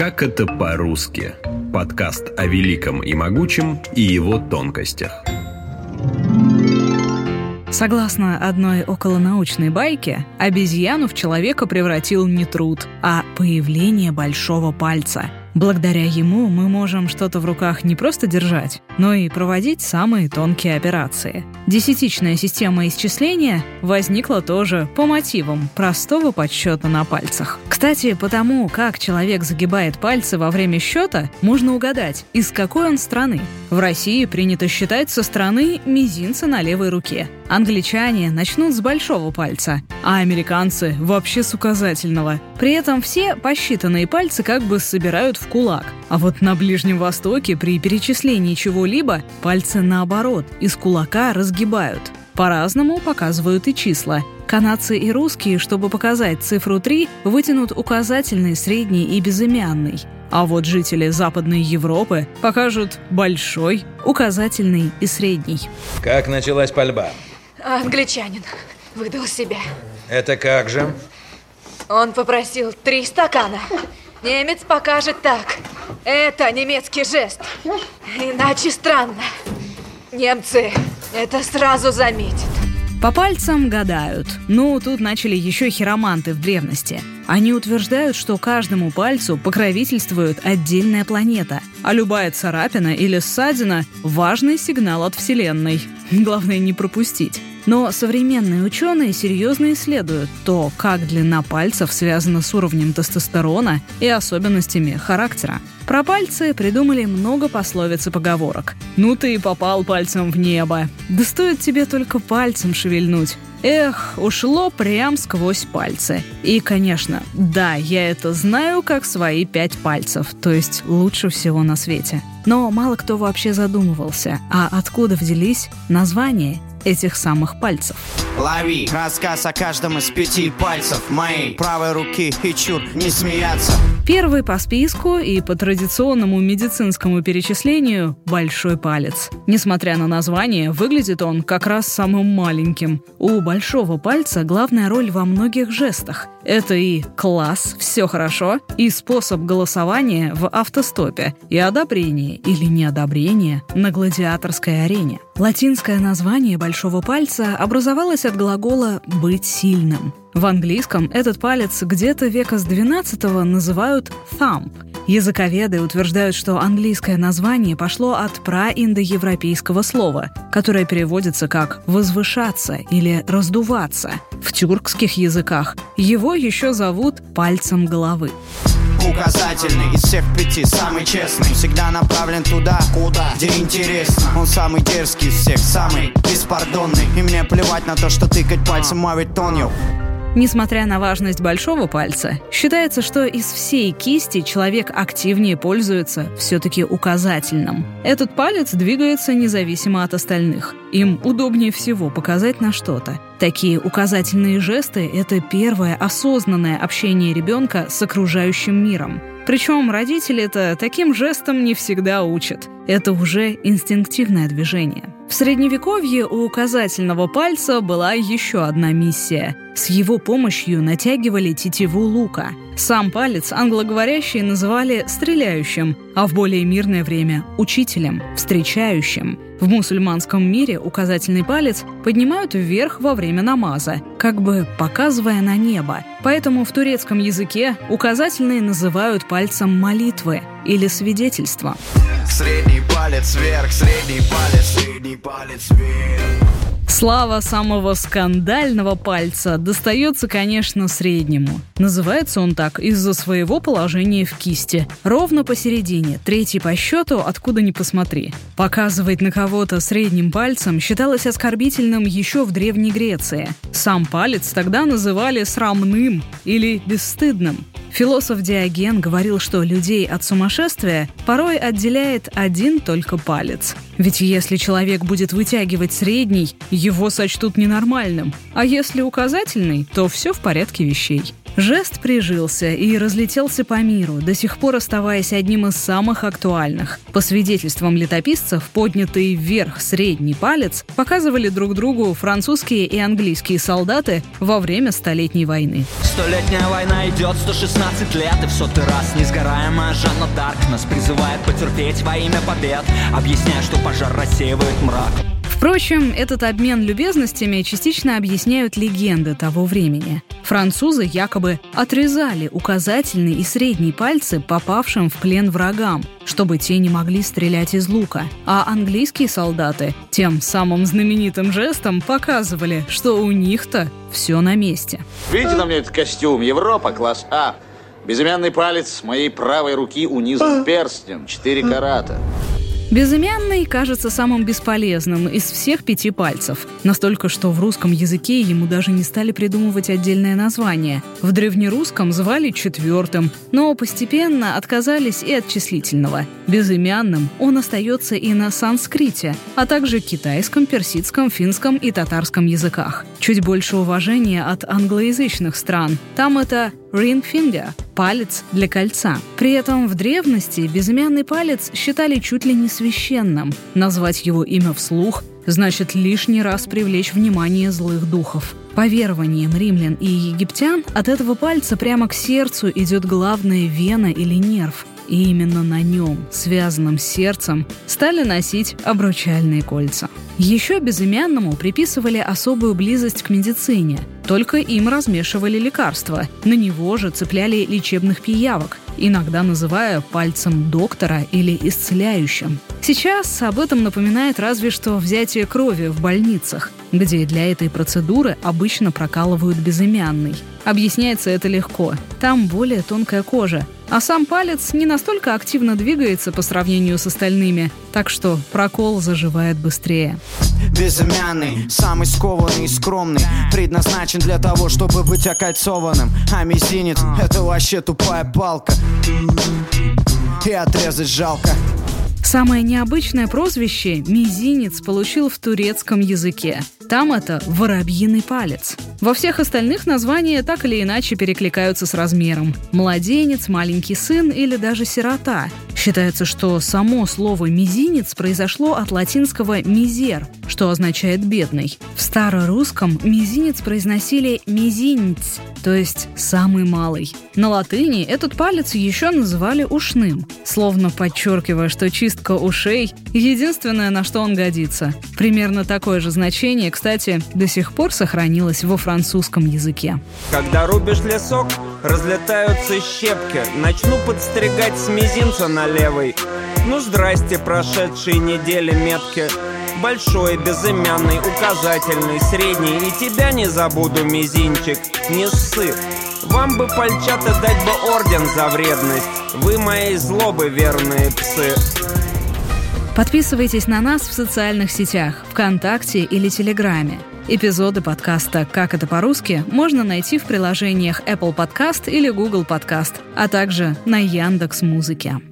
Как это по-русски? Подкаст о великом и могучем и его тонкостях. Согласно одной околонаучной байке, обезьяну в человека превратил не труд, а появление большого пальца – Благодаря ему мы можем что-то в руках не просто держать, но и проводить самые тонкие операции. Десятичная система исчисления возникла тоже по мотивам простого подсчета на пальцах. Кстати, потому как человек загибает пальцы во время счета, можно угадать, из какой он страны. В России принято считать со стороны мизинца на левой руке. Англичане начнут с большого пальца, а американцы вообще с указательного. При этом все посчитанные пальцы как бы собирают в кулак. А вот на Ближнем Востоке при перечислении чего-либо пальцы наоборот, из кулака разгибают. По-разному показывают и числа. Канадцы и русские, чтобы показать цифру 3, вытянут указательный, средний и безымянный. А вот жители Западной Европы покажут большой, указательный и средний. Как началась пальба? Англичанин выдал себя. Это как же? Он попросил три стакана. Немец покажет так. Это немецкий жест. Иначе странно. Немцы это сразу заметят. По пальцам гадают. Ну, тут начали еще хироманты в древности. Они утверждают, что каждому пальцу покровительствует отдельная планета, а любая царапина или ссадина – важный сигнал от Вселенной. Главное не пропустить. Но современные ученые серьезно исследуют то, как длина пальцев связана с уровнем тестостерона и особенностями характера. Про пальцы придумали много пословиц и поговорок. «Ну ты и попал пальцем в небо». «Да стоит тебе только пальцем шевельнуть». Эх, ушло прям сквозь пальцы. И, конечно, да, я это знаю как свои пять пальцев, то есть лучше всего на свете. Но мало кто вообще задумывался, а откуда взялись названия этих самых пальцев. Лови рассказ о каждом из пяти пальцев моей правой руки и чур не смеяться. Первый по списку и по традиционному медицинскому перечислению – большой палец. Несмотря на название, выглядит он как раз самым маленьким. У большого пальца главная роль во многих жестах. Это и класс, все хорошо, и способ голосования в автостопе, и одобрение или неодобрение на гладиаторской арене. Латинское название большого пальца образовалось от глагола «быть сильным». В английском этот палец где-то века с 12 называют thumb. Языковеды утверждают, что английское название пошло от праиндоевропейского слова, которое переводится как «возвышаться» или «раздуваться». В тюркских языках. Его еще зовут «пальцем головы» указательный из всех пяти Самый честный, всегда направлен туда, куда, где интересно. Он самый дерзкий из всех, самый беспардонный. И мне плевать на то, что тыкать пальцем мавит он, Несмотря на важность большого пальца, считается, что из всей кисти человек активнее пользуется все-таки указательным. Этот палец двигается независимо от остальных. Им удобнее всего показать на что-то. Такие указательные жесты – это первое осознанное общение ребенка с окружающим миром. Причем родители это таким жестом не всегда учат. Это уже инстинктивное движение. В средневековье у указательного пальца была еще одна миссия. С его помощью натягивали тетиву лука. Сам палец англоговорящие называли «стреляющим», а в более мирное время – «учителем», «встречающим». В мусульманском мире указательный палец поднимают вверх во время намаза, как бы показывая на небо. Поэтому в турецком языке указательные называют пальцем молитвы или свидетельства. Средний палец вверх, средний палец, средний палец вверх. Слава самого скандального пальца достается, конечно, среднему. Называется он так из-за своего положения в кисти. Ровно посередине, третий по счету, откуда ни посмотри. Показывать на кого-то средним пальцем считалось оскорбительным еще в Древней Греции. Сам палец тогда называли срамным или бесстыдным. Философ Диоген говорил, что людей от сумасшествия порой отделяет один только палец. Ведь если человек будет вытягивать средний, его сочтут ненормальным. А если указательный, то все в порядке вещей. Жест прижился и разлетелся по миру, до сих пор оставаясь одним из самых актуальных. По свидетельствам летописцев, поднятый вверх средний палец показывали друг другу французские и английские солдаты во время Столетней войны. Столетняя война идет 116 лет, и в сотый раз несгораемая Жанна Дарк нас призывает потерпеть во имя побед, объясняя, что пожар рассеивает мрак. Впрочем, этот обмен любезностями частично объясняют легенды того времени. Французы якобы отрезали указательный и средний пальцы попавшим в плен врагам, чтобы те не могли стрелять из лука. А английские солдаты тем самым знаменитым жестом показывали, что у них-то все на месте. Видите на мне этот костюм? Европа, класс А. Безымянный палец моей правой руки унизан перстнем, 4 карата. Безымянный кажется самым бесполезным из всех пяти пальцев. Настолько, что в русском языке ему даже не стали придумывать отдельное название. В древнерусском звали четвертым, но постепенно отказались и от числительного. Безымянным он остается и на санскрите, а также китайском, персидском, финском и татарском языках. Чуть больше уважения от англоязычных стран. Там это ring finger – палец для кольца. При этом в древности безымянный палец считали чуть ли не священным. Назвать его имя вслух значит лишний раз привлечь внимание злых духов. По верованиям римлян и египтян, от этого пальца прямо к сердцу идет главная вена или нерв. И именно на нем, связанном с сердцем, стали носить обручальные кольца. Еще безымянному приписывали особую близость к медицине. Только им размешивали лекарства. На него же цепляли лечебных пиявок, иногда называя пальцем доктора или исцеляющим. Сейчас об этом напоминает разве что взятие крови в больницах, где для этой процедуры обычно прокалывают безымянный. Объясняется это легко. Там более тонкая кожа, а сам палец не настолько активно двигается по сравнению с остальными, так что прокол заживает быстрее. Безымянный, самый скованный и скромный. Предназначен для того, чтобы быть окольцованным. А мизинец — это вообще тупая палка. И отрезать жалко Самое необычное прозвище «мизинец» получил в турецком языке. Там это «воробьиный палец». Во всех остальных названия так или иначе перекликаются с размером. Младенец, маленький сын или даже сирота. Считается, что само слово «мизинец» произошло от латинского «мизер», что означает «бедный». В старорусском мизинец произносили «мизинец», то есть «самый малый». На латыни этот палец еще называли «ушным», словно подчеркивая, что чистка ушей — единственное, на что он годится. Примерно такое же значение, кстати, до сих пор сохранилось во французском языке. Когда рубишь лесок, разлетаются щепки. Начну подстригать с мизинца на левой Ну здрасте, прошедшие недели метки. Большой, безымянный, указательный, средний. И тебя не забуду, мизинчик, не ссы. Вам бы, пальчата, дать бы орден за вредность. Вы моей злобы верные псы Подписывайтесь на нас в социальных сетях, ВКонтакте или Телеграме. Эпизоды подкаста «Как это по-русски» можно найти в приложениях Apple Podcast или Google Podcast, а также на Яндекс.Музыке.